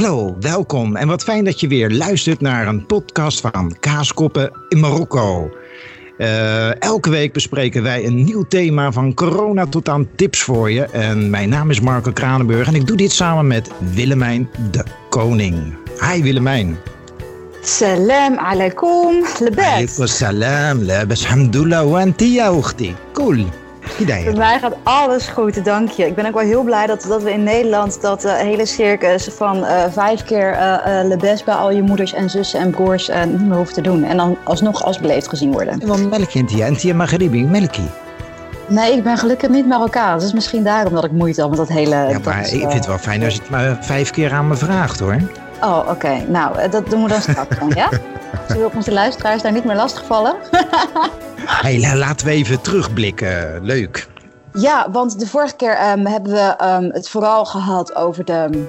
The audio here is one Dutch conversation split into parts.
Hallo, welkom en wat fijn dat je weer luistert naar een podcast van Kaaskoppen in Marokko. Uh, elke week bespreken wij een nieuw thema van corona tot aan tips voor je. En mijn naam is Marco Kranenburg en ik doe dit samen met Willemijn de Koning. Hi Willemijn. Salam alaikum, lebes. Alaikum salam, lebes, alhamdulillah, wa antiya, Cool. Bij mij gaat alles goed, dank je. Ik ben ook wel heel blij dat, dat we in Nederland dat uh, hele circus van uh, vijf keer uh, lebes bij al je moeders en zussen en broers niet meer hoeft te doen. En dan alsnog als beleefd gezien worden. Want melk en tia, en tia magharibi, melkie. Nee, ik ben gelukkig niet Marokkaans. Is misschien daarom dat ik moeite heb met dat hele... Ja, maar ik vind het wel fijn als je het maar vijf keer aan me vraagt, hoor. Oh, oké. Nou, dat doen we dan straks dan, ja? Zullen we op onze luisteraars daar niet meer lastigvallen? hey, laten we even terugblikken. Leuk. Ja, want de vorige keer um, hebben we um, het vooral gehad over de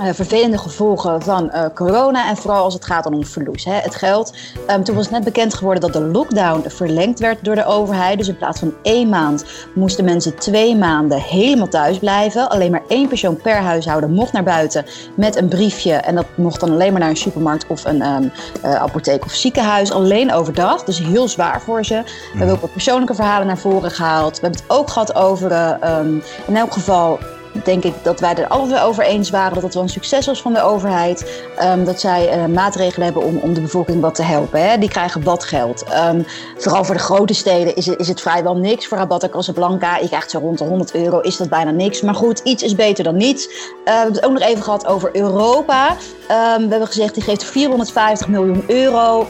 uh, vervelende gevolgen van uh, corona. En vooral als het gaat om verlies. Hè. Het geld. Um, toen was net bekend geworden dat de lockdown verlengd werd door de overheid. Dus in plaats van één maand moesten mensen twee maanden helemaal thuis blijven. Alleen maar één persoon per huishouden mocht naar buiten met een briefje. En dat mocht dan alleen maar naar een supermarkt of een um, uh, apotheek of ziekenhuis. Alleen overdag. Dus heel zwaar voor ze. We hebben ook wat persoonlijke verhalen naar voren gehaald. We hebben het ook gehad over um, in elk geval denk ik dat wij er allemaal over eens waren dat het wel een succes was van de overheid. Um, dat zij uh, maatregelen hebben om, om de bevolking wat te helpen. Hè. Die krijgen wat geld. Um, vooral voor de grote steden is het, is het vrijwel niks. Voor Rabat Casablanca, je krijgt zo rond de 100 euro, is dat bijna niks. Maar goed, iets is beter dan niets. Uh, we hebben het ook nog even gehad over Europa. We hebben gezegd, die geeft 450 miljoen euro.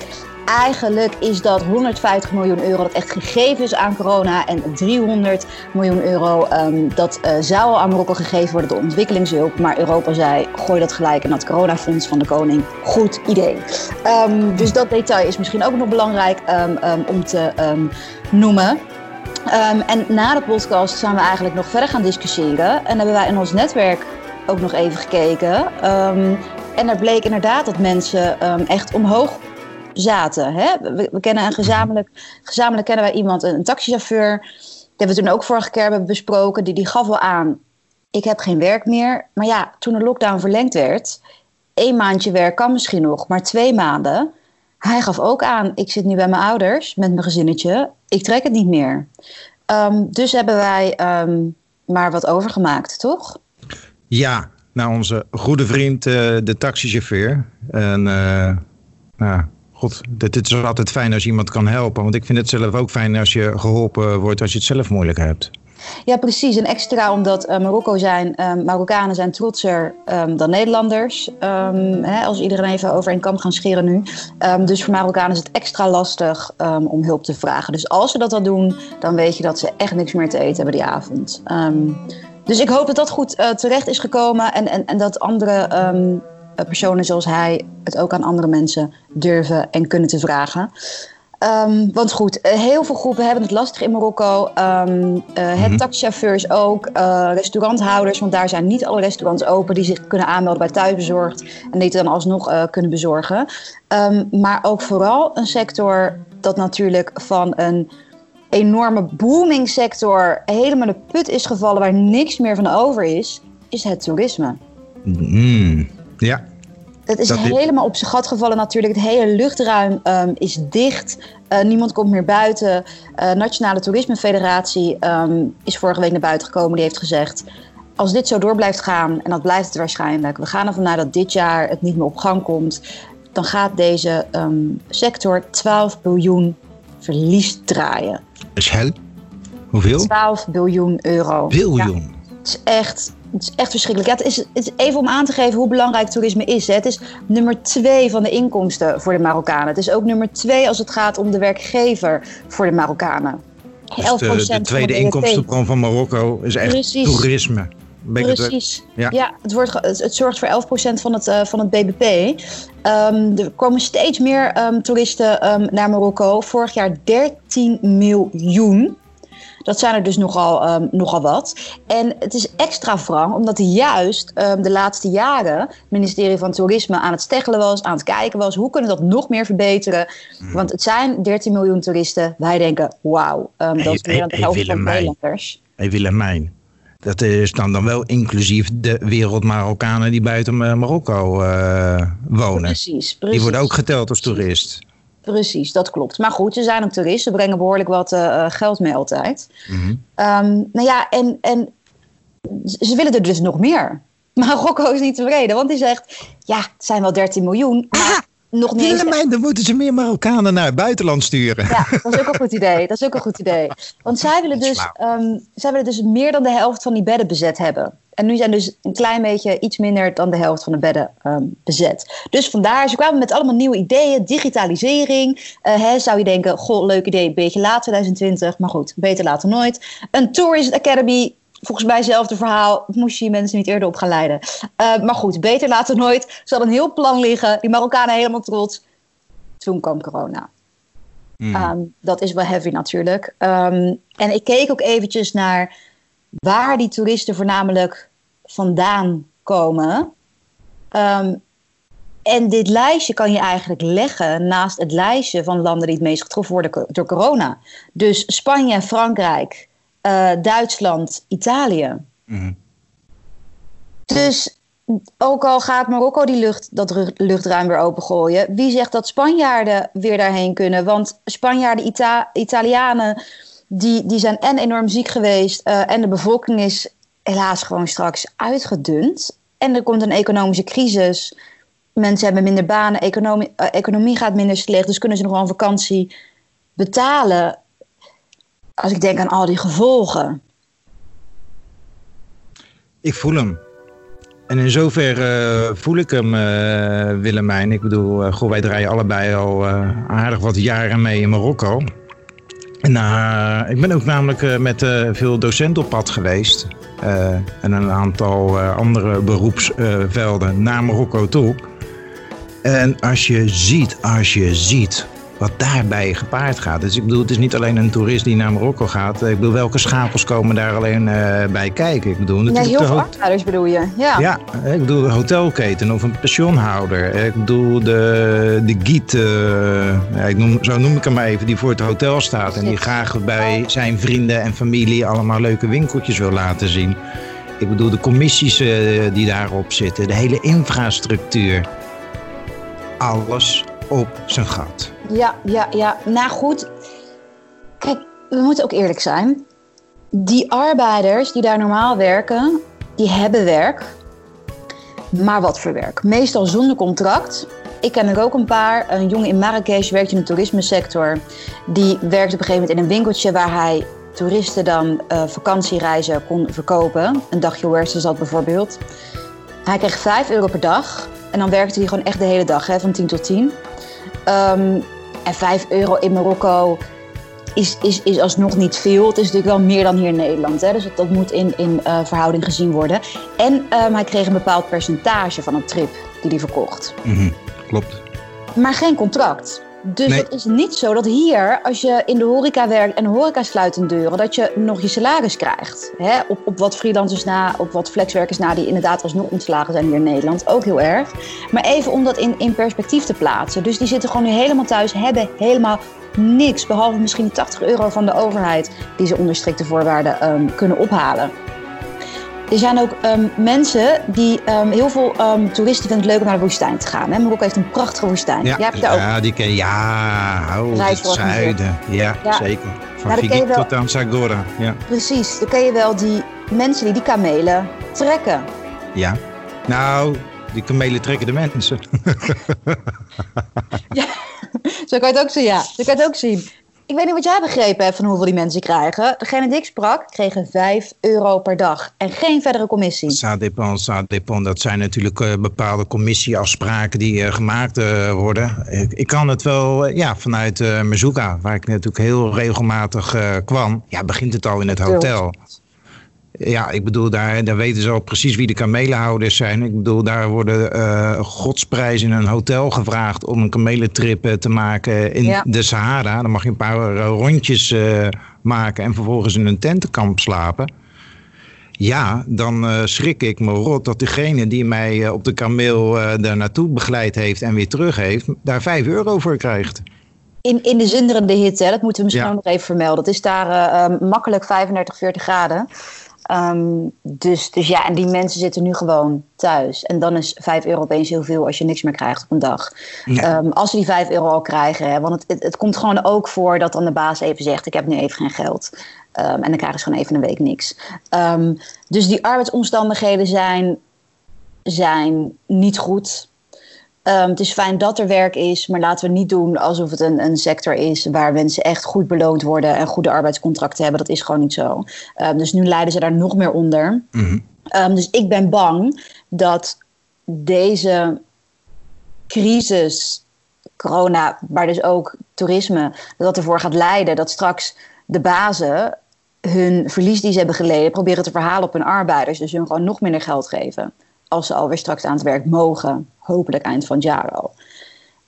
Eigenlijk is dat 150 miljoen euro dat echt gegeven is aan corona. En 300 miljoen euro um, dat uh, zou aan Marokko gegeven worden door ontwikkelingshulp. Maar Europa zei, gooi dat gelijk in dat coronafonds van de koning. Goed idee. Um, dus dat detail is misschien ook nog belangrijk um, om te noemen. en na de podcast zijn we eigenlijk nog verder gaan discussiëren. En hebben wij in ons netwerk ook nog even gekeken. en er bleek inderdaad dat mensen echt omhoog zaten. Hè? We, kennen een gezamenlijk, gezamenlijk kennen wij iemand, een, taxichauffeur. Die hebben we toen ook vorige keer hebben besproken. Die, die gaf wel aan, ik heb geen werk meer. Maar ja, toen de lockdown verlengd werd, één maandje werk kan misschien nog, maar twee maanden. Hij gaf ook aan, ik zit nu bij mijn ouders met mijn gezinnetje. Ik trek het niet meer. Um, dus hebben wij um, maar wat overgemaakt, toch? Ja, nou onze goede vriend, uh, de taxichauffeur. En uh, nou, God, het is altijd fijn als iemand kan helpen. Want ik vind het zelf ook fijn als je geholpen wordt als je het zelf moeilijk hebt. Ja, precies. En extra omdat uh, Marokko zijn, uh, Marokkanen zijn trotser um, dan Nederlanders. Um, hè, als iedereen even over een kam gaan scheren nu. Um, dus voor Marokkanen is het extra lastig om hulp te vragen. Dus als ze dat al doen, dan weet je dat ze echt niks meer te eten hebben die avond. dus ik hoop dat dat goed uh, terecht is gekomen en, en, en dat andere eh, personen zoals hij het ook aan andere mensen durven en kunnen te vragen. Um, want goed, eh, heel veel groepen hebben het lastig in Marokko. Um, uh, het mm taxichauffeurs ook, uh, restauranthouders, want daar zijn niet alle restaurants open die zich kunnen aanmelden bij thuisbezorgd en die het dan alsnog uh, kunnen bezorgen. Um, maar ook vooral een sector dat natuurlijk van een enorme booming sector helemaal de put is gevallen waar niks meer van over is, is het toerisme. Mm. Ja. Het is helemaal op zijn gat gevallen natuurlijk. Het hele luchtruim um, is dicht. Uh, niemand komt meer buiten. Uh, Nationale Toerisme Federatie um, is vorige week naar buiten gekomen. Die heeft gezegd, als dit zo door blijft gaan, en dat blijft het waarschijnlijk... we gaan ervan uit dat dit jaar het niet meer op gang komt... dan gaat deze um, sector 12 biljoen verlies draaien. Is hel? Hoeveel? 12 biljoen euro. Biljoen? Ja, het is echt het is echt verschrikkelijk. Ja, het, is, het is even om aan te geven hoe belangrijk toerisme is. Hè. Het is nummer twee van de inkomsten voor de Marokkanen. Het is ook nummer twee als het gaat om de werkgever voor de Marokkanen. Dus de, de, tweede inkomstenbron van Marokko is echt Precies. toerisme. Precies. Ja, ja het, wordt, het, zorgt voor 11% van het, uh, van het BBP. Um, ehm, er komen steeds meer um, toeristen um, naar Marokko. Vorig jaar 13 miljoen. Dat zijn er dus nogal, um, nogal wat. En het is extra wrang, omdat juist um, de laatste jaren het ministerie van Toerisme aan het steggelen was, aan het kijken was. Hoe kunnen we dat nog meer verbeteren? Mm. Want het zijn 13 miljoen toeristen. Wij denken, wauw, um, dat is meer dan de helft van de Nederlanders. Hey Willemijn, Dat is dan, dan wel inclusief de wereld Marokkanen die buiten Marokko uh, wonen. Precies, precies. Die worden ook geteld als toerist. Precies, dat klopt. Maar goed, ze zijn ook toeristen, ze brengen behoorlijk wat uh, geld mee altijd. Mm -hmm. um, nou ja, en, en ze willen er dus nog meer. Maar Rocco is niet tevreden, want hij zegt: Ja, het zijn wel 13 miljoen. Maar nog niet eens... mij, dan moeten ze meer Marokkanen naar het buitenland sturen. Ja, dat is ook een goed idee. Dat is ook een goed idee. Want zij willen, dus, um, zij willen dus meer dan de helft van die bedden bezet hebben. En nu zijn dus een klein beetje iets minder dan de helft van de bedden um, bezet. Dus vandaar, ze kwamen met allemaal nieuwe ideeën. Digitalisering. Uh, hè, zou je denken, goh, leuk idee, een beetje laat 2020. Maar goed, beter later nooit. Een Tourist Academy volgens mij hetzelfde verhaal. Moest je mensen niet eerder op gaan leiden. Uh, maar goed, beter later nooit. Ze hadden een heel plan liggen. Die Marokkanen helemaal trots. Toen kwam corona. Mm. Um, dat is wel heavy natuurlijk. Um, en ik keek ook eventjes naar waar die toeristen voornamelijk vandaan komen. Um, en dit lijstje kan je eigenlijk leggen naast het lijstje van landen die het meest getroffen worden door corona. Dus Spanje en Frankrijk, uh, Duitsland, Italië. Mm. Dus ook al gaat Marokko die lucht, dat luchtruim weer opengooien, wie zegt dat Spanjaarden weer daarheen kunnen? Want Spanjaarden, Ita Italianen, die, die zijn en enorm ziek geweest uh, en de bevolking is helaas gewoon straks uitgedund. En er komt een economische crisis. Mensen hebben minder banen, economie, uh, economie gaat minder slecht, dus kunnen ze nog wel een vakantie betalen als ik denk aan al die gevolgen. Ik voel hem. En in zoverre uh, voel ik hem, Willemijn. Ik bedoel, goh, wij draaien allebei al aardig wat jaren mee in Marokko. En ik ben ook namelijk met veel docenten op pad geweest. en een aantal andere beroepsvelden naar Marokko toe. En als je ziet, als je ziet wat daarbij gepaard gaat. Dus ik bedoel, het is niet alleen een toerist die naar Marokko gaat. Ik bedoel, welke schapels komen daar alleen uh, bij kijken? Ik bedoel, ja, heel veel arbeiders bedoel je. Ja. ja, ik bedoel de hotelketen of een pensionhouder. Ik bedoel de, de guide, uh, ja, ik noem, zo noem ik hem maar even, die voor het hotel staat. En die graag bij zijn vrienden en familie allemaal leuke winkeltjes wil laten zien. Ik bedoel de commissies uh, die daarop zitten, de hele infrastructuur. Alles op zijn gat. Ja, ja, ja. Nou goed, kijk, we moeten ook eerlijk zijn. Die arbeiders die daar normaal werken, die hebben werk. Maar wat voor werk? Meestal zonder contract. Ik ken er ook een paar. Een jongen in Marrakesh werkt in de toerismesector. Die werkt op een gegeven moment in een winkeltje waar hij toeristen dan uh, vakantiereizen kon verkopen. Een dagje Werster zat bijvoorbeeld. Hij kreeg 5 euro per dag. En dan werkte hij gewoon echt de hele dag, hè, van 10 tot 10. Um, en 5 euro in Marokko is, is, is alsnog niet veel. Het is natuurlijk wel meer dan hier in Nederland. Hè? Dus dat, dat moet in, in uh, verhouding gezien worden. En um, hij kreeg een bepaald percentage van een trip die hij verkocht. Mm -hmm. Klopt. Maar geen contract. Dus nee. het is niet zo dat hier, als je in de horeca werkt en de horeca sluit een deuren, dat je nog je salaris krijgt. Hè? Op, op wat freelancers na, op wat flexwerkers na, die inderdaad alsnog ontslagen zijn hier in Nederland. Ook heel erg. Maar even om dat in, in perspectief te plaatsen. Dus die zitten gewoon nu helemaal thuis, hebben helemaal niks. Behalve misschien 80 euro van de overheid, die ze onder strikte voorwaarden um, kunnen ophalen. Er zijn ook um, mensen die um, heel veel um, toeristen vinden het leuk om naar de woestijn te gaan. Hè? Marokko heeft een prachtige woestijn. Ja, ja, ja die ken Ja, oh, het zuiden. Ja, ja, zeker. Van nou, tot aan Sagora. Ja. Precies, dan ken je wel die mensen die die kamelen trekken. Ja, nou, die kamelen trekken de mensen. ja, zo kan je het ook zien, ja. Zo kan je het ook zien. Ik weet niet wat jij begrepen hebt van hoeveel die mensen krijgen. Degene die ik sprak kregen 5 euro per dag en geen verdere commissie. Ça dépend, ça dépend. Dat zijn natuurlijk uh, bepaalde commissieafspraken die uh, gemaakt uh, worden. Ik, ik, kan het wel, ja, vanuit Mezuka, waar ik natuurlijk heel regelmatig kwam. Ja, begint het al in het hotel. Ja, ik bedoel, daar, daar weten ze al precies wie de kamelenhouders zijn. Ik bedoel, daar worden uh, godsprijs in een hotel gevraagd om een kamelentrip uh, te maken in ja. de Sahara. Dan mag je een paar uh, rondjes maken en vervolgens in een tentenkamp slapen. Ja, dan schrik ik me rot dat degene die mij op de kameel daar naartoe begeleid heeft en weer terug heeft, daar 5 euro voor krijgt. In, in de zinderende hitte, dat moeten we misschien ja. nog even vermelden. Het is daar makkelijk 35, 40 graden. Ehm, dus, dus ja, en die mensen zitten nu gewoon thuis. En dan is 5 euro opeens heel veel als je niks meer krijgt op een dag. Ehm, als ze die 5 euro al krijgen. Hè, want het, het, het, komt gewoon ook voor dat dan de baas even zegt: Ik heb nu even geen geld. Um, en dan krijgen ze gewoon even een week niks. dus die arbeidsomstandigheden zijn, zijn niet goed. Um, het is fijn dat er werk is, maar laten we niet doen alsof het een, een sector is waar mensen echt goed beloond worden en goede arbeidscontracten hebben. Dat is gewoon niet zo. Um, dus nu lijden ze daar nog meer onder. Mm um, dus ik ben bang dat deze crisis, corona, maar dus ook toerisme, dat ervoor gaat leiden dat straks de bazen hun verlies die ze hebben geleden proberen te verhalen op hun arbeiders. Dus hun gewoon nog minder geld geven als ze alweer straks aan het werk mogen hopelijk eind van het jaar al.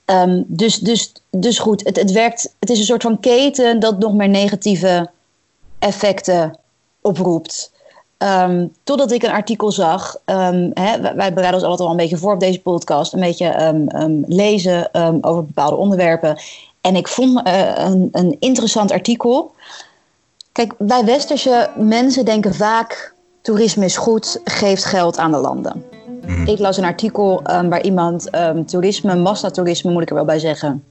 Um, dus, dus, dus goed, het, het werkt. Het is een soort van keten dat nog meer negatieve effecten oproept. Um, totdat ik een artikel zag. Um, hè, wij bereiden ons altijd al een beetje voor op deze podcast. Een beetje lezen over bepaalde onderwerpen. En ik vond uh, een, een interessant artikel. Kijk, wij westerse mensen denken vaak: toerisme is goed, geeft geld aan de landen. Mhm. Ik las een artikel um, waar iemand um, toerisme, massatoerisme moet ik er wel bij zeggen,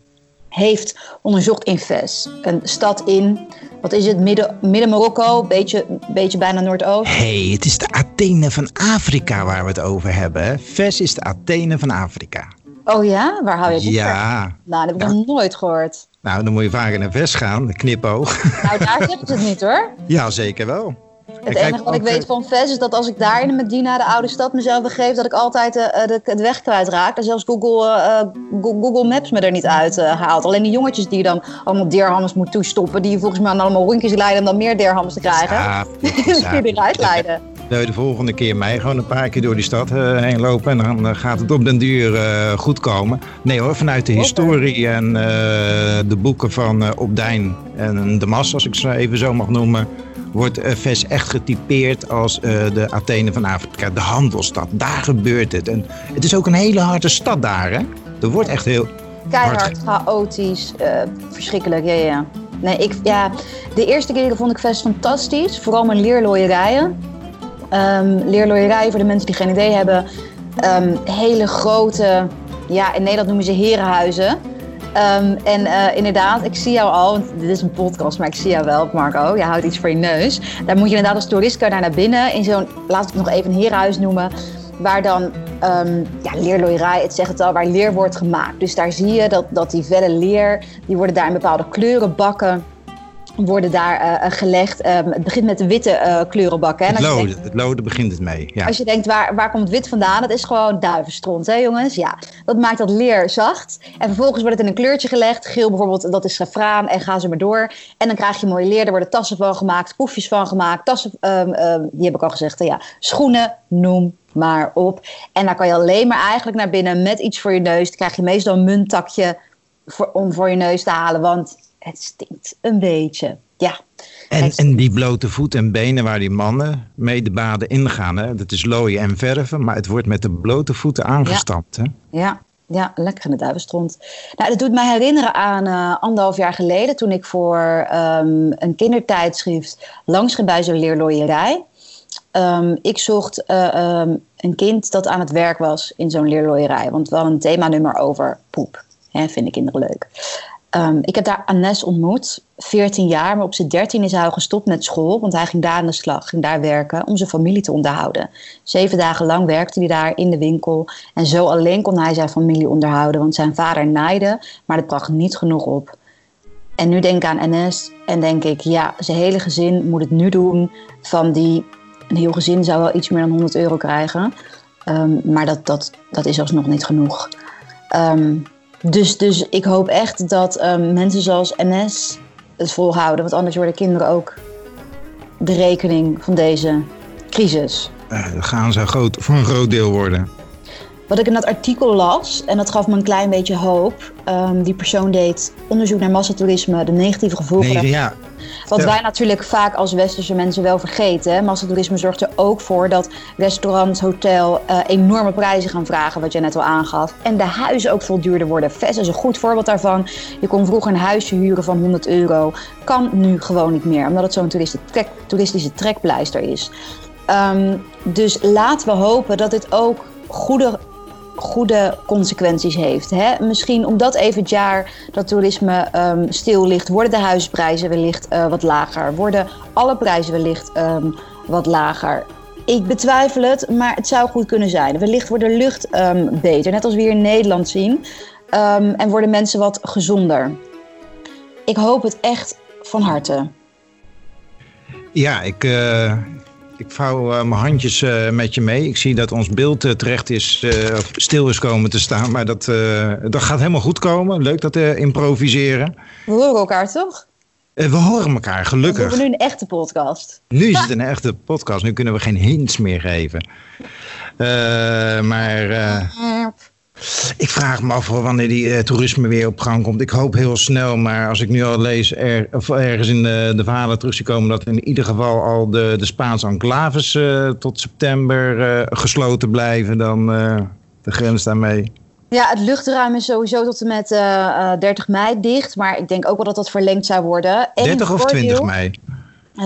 heeft onderzocht in Fes. Een stad in, wat is het, Midden-Marokko, beetje, beetje bijna Noordoost. hey, het is de Athene van Afrika waar we het over hebben. Fes is de Athene van Afrika. Oh ja? Waar hou je het Ja. Nou, dat heb ik nog nooit gehoord. Nou, dan moet je vaker naar Fes gaan, knipoog. Nou, daar zegt het niet hoor. Ja, zeker wel. Het enige wat ik weet van Ves is dat als ik daar in Medina, de oude stad, mezelf begeef, dat ik altijd uh, de, het weg kwijtraak. En zelfs Google, uh, Google Maps me er niet uit uh, haalt. Alleen die jongetjes die je dan allemaal deerhammers moet toestoppen, die je volgens mij allemaal rondjes leiden om dan meer deerhammers te krijgen. Ja, die je eruit leiden. Nou, de volgende keer mij gewoon een paar keer door die stad heen lopen. En dan gaat het op den duur goed komen. Nee hoor, vanuit de historie en de boeken van Opdijn en de Mas, als ik ze even zo mag noemen wordt uh, Ves echt getypeerd als uh, de Athene van Afrika, de handelstad. Daar gebeurt het. En het is ook een hele harde stad daar, hè? Er wordt echt heel. Keihard, hard... chaotisch, uh, verschrikkelijk, ja, ja. Nee, ik, ja, de eerste keren vond ik Ves fantastisch, vooral mijn leerlooierijen. Um, leerlooierijen, voor de mensen die geen idee hebben, um, hele grote, ja, in Nederland noemen ze herenhuizen. Um, en uh, inderdaad, ik zie jou al, dit is een podcast, maar ik zie jou wel, Marco. Je houdt iets voor je neus. Daar moet je inderdaad als toerist daar naar binnen in zo'n, laat ik het nog even een herenhuis noemen, waar dan um, ja, leerlooierij, het zegt het al, waar leer wordt gemaakt. Dus daar zie je dat, dat die velle leer, die worden daar in bepaalde kleurenbakken worden daar uh, gelegd. Um, het begint met de witte uh, kleurenbakken. Het lode, het lode begint het mee. Ja. Als je denkt, waar, waar komt het wit vandaan? Dat is gewoon duivenstront, hè jongens? Ja, dat maakt dat leer zacht. En vervolgens wordt het in een kleurtje gelegd. Geel bijvoorbeeld, dat is grafraan en gaan ze maar door. En dan krijg je mooie leer. Er worden tassen van gemaakt, poefjes van gemaakt. Tassen, um, um, die heb ik al gezegd. Ja, schoenen, noem maar op. En dan kan je alleen maar eigenlijk naar binnen met iets voor je neus. Dan krijg je meestal een munttakje voor, om voor je neus te halen. Want het stinkt een beetje. Ja. En, en die blote voeten en benen waar die mannen mee de baden ingaan, hè? dat is looien en verven, maar het wordt met de blote voeten aangestampt. Ja, hè? ja, ja lekker in de duivenstront. Nou, dat doet mij herinneren aan uh, anderhalf jaar geleden, toen ik voor um, een kindertijdschrift langs ging bij zo'n leerlooierij. Um, ik zocht uh, um, een kind dat aan het werk was in zo'n leerlooierij, want we hadden een themanummer over poep. Hè, vinden kinderen leuk. Um, ik heb daar Anes ontmoet, 14 jaar, maar op zijn 13 is hij al gestopt met school, want hij ging daar aan de slag, ging daar werken om zijn familie te onderhouden. Zeven dagen lang werkte hij daar in de winkel en zo alleen kon hij zijn familie onderhouden, want zijn vader naaide, maar dat bracht niet genoeg op. En nu denk ik aan Anes en denk ik, ja, zijn hele gezin moet het nu doen. Van die, een heel gezin zou wel iets meer dan 100 euro krijgen, um, maar dat, dat, dat is alsnog niet genoeg. Um, dus, dus ik hoop echt dat um, mensen zoals NS het volhouden. Want anders worden kinderen ook de rekening van deze crisis. Uh, dat gaan ze groot, voor een groot deel worden. Wat ik in dat artikel las, en dat gaf me een klein beetje hoop. Um, die persoon deed onderzoek naar massatoerisme, de negatieve gevolgen. Nee, ja. Wat wij natuurlijk vaak als westerse mensen wel vergeten. Massatoerisme zorgt er ook voor dat restaurants, hotel uh, enorme prijzen gaan vragen, wat je net al aangaf. En de huizen ook veel duurder worden. Vest is een goed voorbeeld daarvan. Je kon vroeger een huisje huren van 100 euro. Kan nu gewoon niet meer, omdat het zo'n toeristische trekpleister is. Um, dus laten we hopen dat dit ook goede goede consequenties heeft. Hè? Misschien omdat even het jaar dat toerisme um, stil ligt, worden de huisprijzen wellicht uh, wat lager. Worden alle prijzen wellicht um, wat lager. Ik betwijfel het, maar het zou goed kunnen zijn. Wellicht wordt de lucht um, beter, net als we hier in Nederland zien. en worden mensen wat gezonder. Ik hoop het echt van harte. Ja, ik, uh, ik vouw uh, mijn handjes uh, met je mee. Ik zie dat ons beeld uh, terecht is, of stil is komen te staan. Maar dat, dat gaat helemaal goed komen. Leuk dat improviseren. We horen elkaar toch? we horen elkaar, gelukkig. We hebben nu een echte podcast. Nu is het een echte podcast. Nu kunnen we geen hints meer geven. maar ik vraag me af wanneer die uh, toerisme weer op gang komt. Ik hoop heel snel, maar als ik nu al lees er, of ergens in de, de verhalen terug zie komen dat in ieder geval al de, de Spaanse enclaves uh, tot september uh, gesloten blijven, dan de grens daarmee. Ja, het luchtruim is sowieso tot en met 30 mei dicht, maar ik denk ook wel dat dat verlengd zou worden. 30 of 20 mei?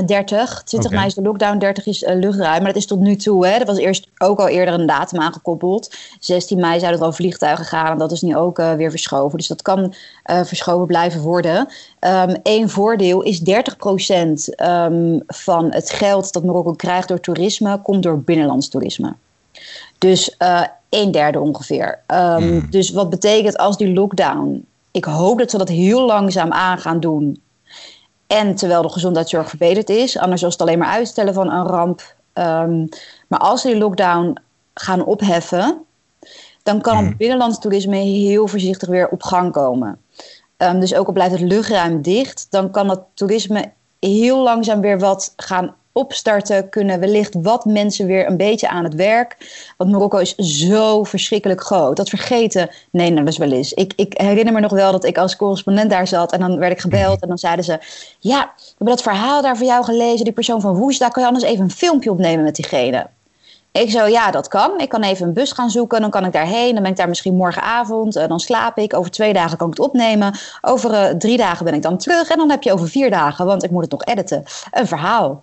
30. 20 mei is de lockdown, 30 is uh, luchtruim. Maar dat is tot nu toe. Hè. Er was eerst ook al eerder een datum aangekoppeld. 16 mei zouden er al vliegtuigen gaan. En dat is nu ook uh, weer verschoven. Dus dat kan uh, verschoven blijven worden. Um, Eén voordeel is 30 procent um, van het geld dat Marokko krijgt door toerisme... komt door binnenlands toerisme. Dus een derde ongeveer. Um, mm. Dus wat betekent als die lockdown... Ik hoop dat ze dat heel langzaam aan gaan doen en terwijl de gezondheidszorg verbeterd is. Anders was het alleen maar uitstellen van een ramp. Um, maar als ze die lockdown gaan opheffen, dan kan het hmm. binnenlands toerisme heel voorzichtig weer op gang komen. Um, dus ook al blijft het luchtruim dicht, dan kan het toerisme heel langzaam weer wat gaan opstarten, kunnen wellicht wat mensen weer een beetje aan het werk. Want Marokko is zo verschrikkelijk groot. Dat vergeten Nederlanders wel eens. Ik, ik herinner me nog wel dat ik als correspondent daar zat en dan werd ik gebeld en dan zeiden ze: Ja, we hebben dat verhaal daar voor jou gelezen, die persoon van daar kan je anders even een filmpje opnemen met diegene. Ik zo, ja, dat kan. Ik kan even een bus gaan zoeken. Dan kan ik daarheen. Dan ben ik daar misschien morgenavond. Dan slaap ik. Over twee dagen kan ik het opnemen. Over uh, drie dagen ben ik dan terug. En dan heb je over vier dagen, want ik moet het nog editen, een verhaal.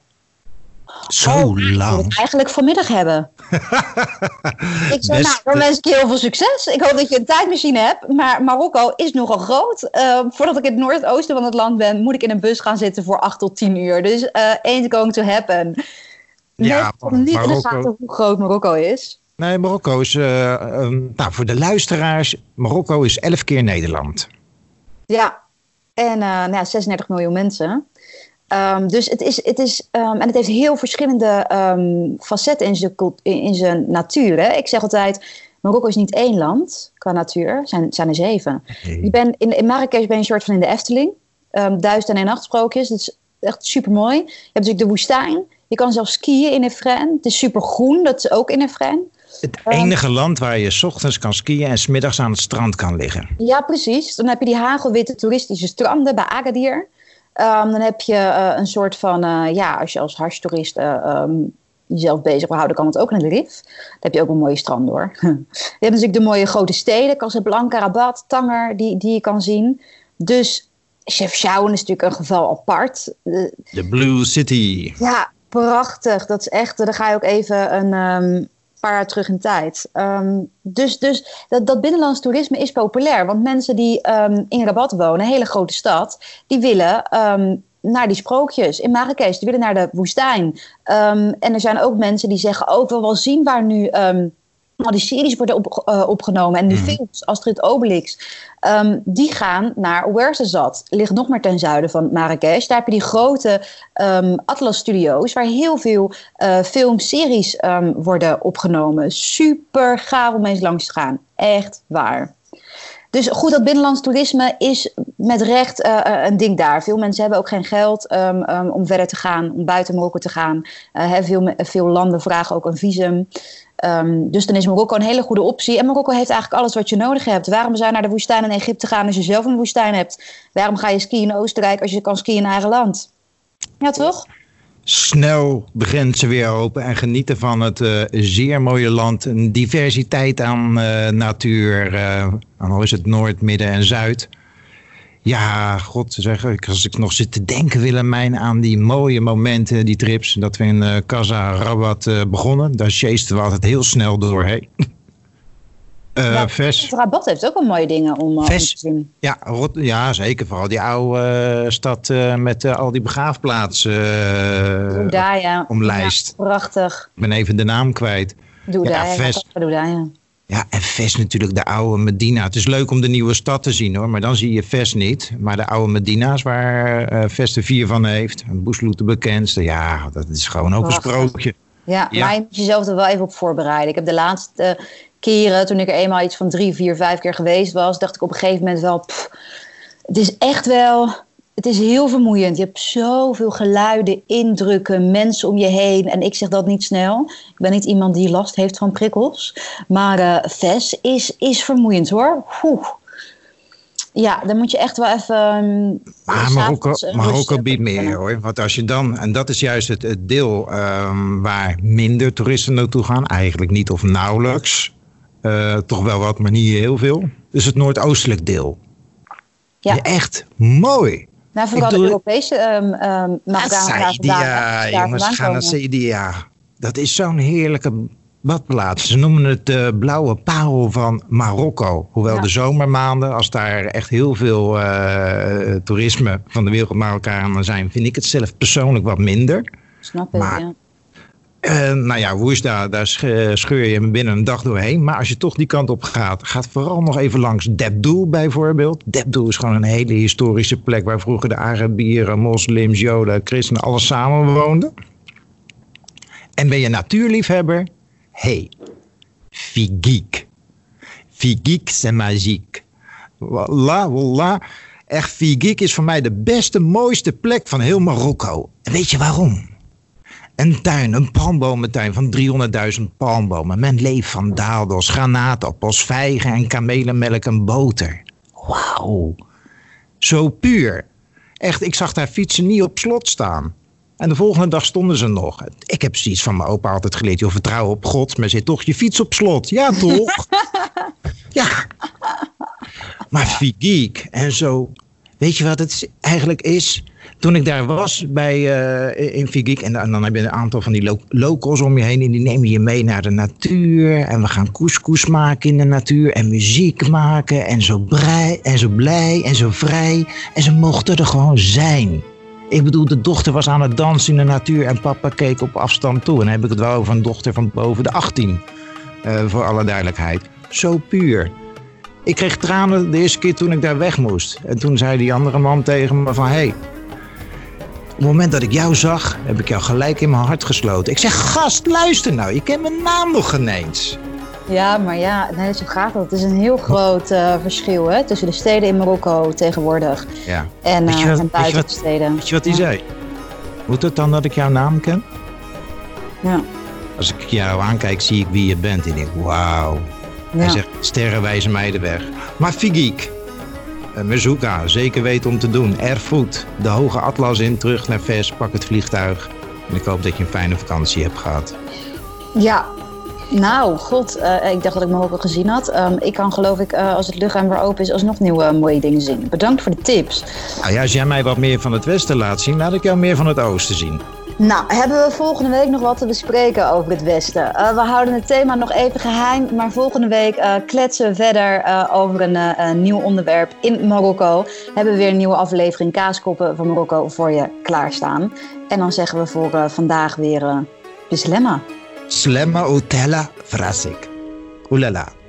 Zo oh, lang. Ik het eigenlijk vanmiddag hebben. ik zei, nou, dan wens ik je heel veel succes. Ik hoop dat je een tijdmachine hebt. Maar Marokko is nogal groot. Uh, voordat ik in het noordoosten van het land ben, moet ik in een bus gaan zitten voor 8 tot 10 uur. Dus uh, ain't going to happen. Ja, niet Marokko... in de gaten hoe groot Marokko is. Nee, Marokko is, uh, um, nou, voor de luisteraars, Marokko is 11 keer Nederland. Ja, en nou, 36 miljoen mensen. Um, dus het is, het is um, en het heeft heel verschillende um, facetten in zijn, in zijn natuur. Hè? Ik zeg altijd, Marokko is niet één land qua natuur, zijn, zijn er zeven. Je bent in, in Marrakesh ben je een soort van in de Efteling. duizend en een nacht sprookjes, dat is echt super mooi. Je hebt natuurlijk de woestijn. Je kan zelfs skiën in Efren. Het is super groen, dat is ook in Efren. Het enige land waar je s ochtends kan skiën en smiddags aan het strand kan liggen. Ja, precies. Dan heb je die hagelwitte toeristische stranden bij Agadir. Um, dan heb je uh, een soort van, uh, ja, als je als harstoerist uh, um, jezelf bezig wil houden, kan het ook naar de Rif. Dan heb je ook een mooie strand hoor. je hebt natuurlijk de mooie grote steden, Casablanca, Rabat, Tanger, die, die je kan zien. Dus Chefchaouen is natuurlijk een geval apart. De Blue City. Ja, prachtig. Dat is echt, daar ga je ook even een... Um, paar jaar terug in tijd. Um, dus dus dat, dat binnenlands toerisme is populair. Want mensen die um, in Rabat wonen, een hele grote stad, die willen um, naar die sprookjes in Marrakesh. Die willen naar de woestijn. en er zijn ook mensen die zeggen, ook oh, wel zien waar nu al die series worden op, uh, opgenomen en die mm. films, Astrid Obelix, um, die gaan naar Ouarzazate. Ligt nog maar ten zuiden van Marrakesh. Daar heb je die grote um, Atlas Studios, waar heel veel uh, filmseries um, worden opgenomen. Super gaaf om eens langs te gaan. Echt waar. Dus goed, dat binnenlands toerisme is met recht uh, een ding daar. Veel mensen hebben ook geen geld um, um, om verder te gaan, om buiten Marokko te gaan. Uh, veel, veel landen vragen ook een visum. Um, dus dan is Marokko een hele goede optie. En Marokko heeft eigenlijk alles wat je nodig hebt. Waarom zou je naar de woestijn in Egypte gaan als je zelf een woestijn hebt? Waarom ga je skiën in Oostenrijk als je kan skiën in eigen land? Ja, toch? Snel de grenzen weer open en genieten van het uh, zeer mooie land. Een diversiteit aan uh, natuur. Uh, al is het Noord, Midden en Zuid. Ja, god zeg, als ik nog zit te denken, Willemijn, aan die mooie momenten, die trips. Dat we in uh, Casa Rabat begonnen. Daar chasten we altijd heel snel doorheen. Uh, ja, Ves. Rabat heeft ook wel mooie dingen om, om te zien. Ja, rot, ja, zeker. Vooral die oude stad met al die begraafplaatsen omlijst. Ja, prachtig. Ik ben even de naam kwijt. Doedaya. Ja, Ves. Doedaya. Ja, en Ves natuurlijk, de oude Medina. Het is leuk om de nieuwe stad te zien hoor, maar dan zie je Ves niet. Maar de oude Medina's waar Ves er vier van heeft, Boesloet de bekendste, ja, dat is gewoon ook een sprookje. Ja, ja, maar je moet jezelf er wel even op voorbereiden. Ik heb de laatste keren, toen ik er eenmaal iets van drie, vier, vijf keer geweest was, dacht ik op een gegeven moment wel, pff, het is echt wel het is heel vermoeiend. Je hebt zoveel geluiden, indrukken, mensen om je heen. En ik zeg dat niet snel. Ik ben niet iemand die last heeft van prikkels. Maar uh, VES is, is vermoeiend hoor. Oeh. Ja, dan moet je echt wel even. Maar Marokko, Marokko biedt meer hoor. Want als je dan, en dat is juist het, het deel um, waar minder toeristen naartoe gaan, eigenlijk niet of nauwelijks. Uh, toch wel wat, maar niet heel veel. Dus het noordoostelijk deel. Ja. ja echt mooi. Nou, vooral de Europese um, um, Ja, jongens, gaan naar Saidia. Dat is zo'n heerlijke badplaats. Ze noemen het de blauwe parel van Marokko. Hoewel ja. de zomermaanden, als daar echt heel veel uh, toerisme van de wereld Marokkanen zijn, vind ik het zelf persoonlijk wat minder. Snap ik, maar, ja. Uh, nou ja, woest daar, daar scheur je binnen een dag doorheen. Maar als je toch die kant op gaat, gaat vooral nog even langs Debdoel bijvoorbeeld. Debdoel is gewoon een hele historische plek waar vroeger de Arabieren, moslims, joden, christenen, alles samen woonden. En ben je natuurliefhebber? Hey, Figik. Figik c'est magique. Wallah, wallah. Echt, Figik is voor mij de beste, mooiste plek van heel Marokko. En weet je waarom? Een tuin, een palmbomentuin van 300.000 palmbomen. Men leeft van daaldos, granaatappels, vijgen en kamelenmelk en boter. Wauw. Zo puur. Echt, ik zag daar fietsen niet op slot staan. En de volgende dag stonden ze nog. Ik heb zoiets van mijn opa altijd geleerd. Je vertrouwen op God, maar zit toch je fiets op slot. Ja, toch? ja. Maar Figiek en zo. Weet je wat het eigenlijk is? Toen ik daar was bij, uh, in Figik, en, dan heb je een aantal van die lo locals om je heen, en die nemen je mee naar de natuur. En we gaan couscous maken in de natuur, en muziek maken, en zo, brei, en zo blij, en zo vrij. En ze mochten er gewoon zijn. Ik bedoel, de dochter was aan het dansen in de natuur en papa keek op afstand toe. En dan heb ik het wel over een dochter van boven de 18, uh, voor alle duidelijkheid. Zo puur. Ik kreeg tranen de eerste keer toen ik daar weg moest. En toen zei die andere man tegen me van... hey, het moment dat ik jou zag, heb ik jou gelijk in mijn hart gesloten. Ik zeg, gast, luister nou, je kent mijn naam nog ineens. Ja, maar ja, nee, zo gaat dat. Het is een heel groot uh, verschil hè, tussen de steden in Marokko tegenwoordig ja. en, uh, wat, en buiten wat, de steden. Weet je wat hij ja. zei? Moet het dan dat ik jouw naam ken? Ja. Als ik jou aankijk, zie ik wie je bent en ik denk, wauw. Ja. Hij zegt, sterren wijzen mij de weg. Maar Figik, Mezuka, zeker weten om te doen. Erfgoed, de hoge atlas in, terug naar Vers, pak het vliegtuig. En ik hoop dat je een fijne vakantie hebt gehad. Ja, nou, god, uh, ik dacht dat ik me ook al gezien had. Um, ik kan geloof ik, uh, als het luchtruim weer open is, alsnog nieuwe uh, mooie dingen zien. Bedankt voor de tips. Nou ja, als jij mij wat meer van het westen laat zien, laat ik jou meer van het oosten zien. Nou, hebben we volgende week nog wat te bespreken over het Westen? Uh, we houden het thema nog even geheim, maar volgende week uh, kletsen we verder uh, over een, nieuw onderwerp in Marokko. Hebben we weer een nieuwe aflevering Kaaskoppen van Marokko voor je klaarstaan. En dan zeggen we voor vandaag weer uh, Slemma. Slemma utella frasik. Oelala.